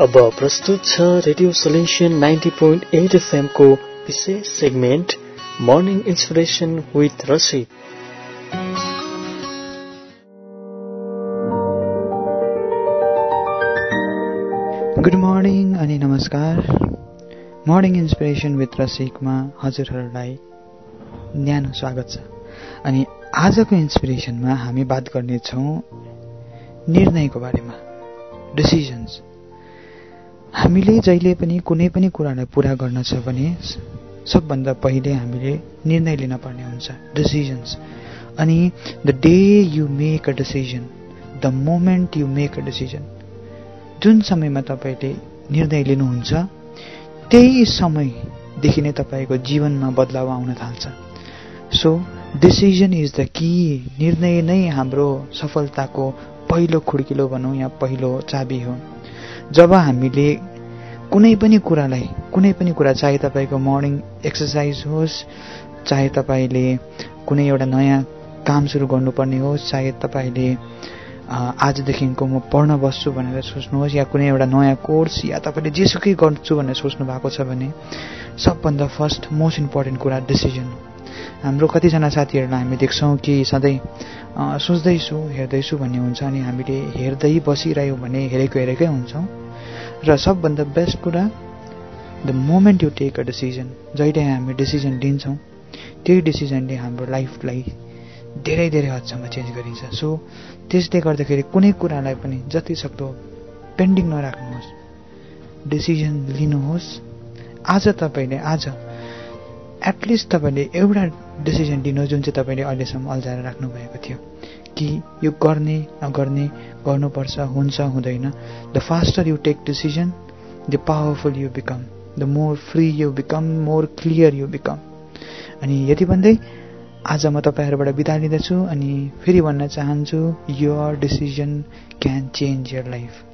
अब प्रस्तुत छ radio solution ninety point eight एफएमको विशेष segment morning inspiration with Rashid good morning अनि नमस्कार। मर्निङ इन्सपिरेसन विथ रसिकमा हजुरहरूलाई न्यानो स्वागत छ। अनि आजको इन्सपिरेसनमा हामी बात गर्नेछौँ निर्णयको बारेमा डिसिजन्स हामीले जहिले पनि कुनै पनि कुरालाई पुरा गर्न छ भने सबभन्दा पहिले हामीले निर्णय लिन पर्ने हुन्छ डिसिजन्स अनि the day you make a decision the moment you make a decision जुन समयमा तपाईँले निर्णय लिनुहुन्छ त्यही समयदेखि नै तपाईँको जीवनमा बदलाव आउन थाल्छ। सो डिसिजन इज द कि निर्णय नै हाम्रो सफलताको पहिलो खुड्किलो भनौँ या पहिलो चाबी हो। जब हामीले कुनै पनि कुरालाई कुनै पनि कुरा चाहे तपाईँको मर्निङ एक्सर्साइज होस् चाहे तपाईँले कुनै एउटा नयाँ काम सुरु गर्नुपर्ने होस् चाहे तपाईँले आजदेखिको म पढ्न बस्छु भनेर सोच्नुहोस् या कुनै एउटा नयाँ कोर्स या तपाईँले जेसुकै गर्छु भनेर सोच्नु भएको छ भने सबभन्दा फर्स्ट मोस्ट इम्पोर्टेन्ट कुरा डिसिजन हाम्रो कतिजना साथीहरूलाई हामी देख्छौँ कि सधैँ सोच्दैछु हेर्दैछु भन्ने हुन्छ अनि हामीले हेर्दै बसिरह्यौँ भने हेरेको हेरेकै हुन्छौँ। र सबभन्दा बेस्ट कुरा the moment you take a decision जहिले हामी डिसिजन लिन्छौँ त्यही डिसिजनले हाम्रो लाइफलाई धेरै धेरै हदसम्म चेन्ज गरिन्छ। सो त्यसले गर्दाखेरि कुनै कुरालाई पनि जति सक्दो पेन्डिङ नराख्नुहोस्। डिसिजन लिनुहोस्। आज तपाईँले आज एटलिस्ट तपाईँले एउटा डिसिजन लिनु जुन चाहिँ तपाईँले अहिलेसम्म अल्झाएर राख्नुभएको थियो कि यो गर्ने नगर्ने गर्नुपर्छ हुन्छ हुँदैन. The faster you take decision the powerful you become the more free you become more clear you become अनि यति भन्दै आज म तपाईँहरूबाट बिदा लिँदछु अनि फेरि भन्न चाहन्छु your decision can change your life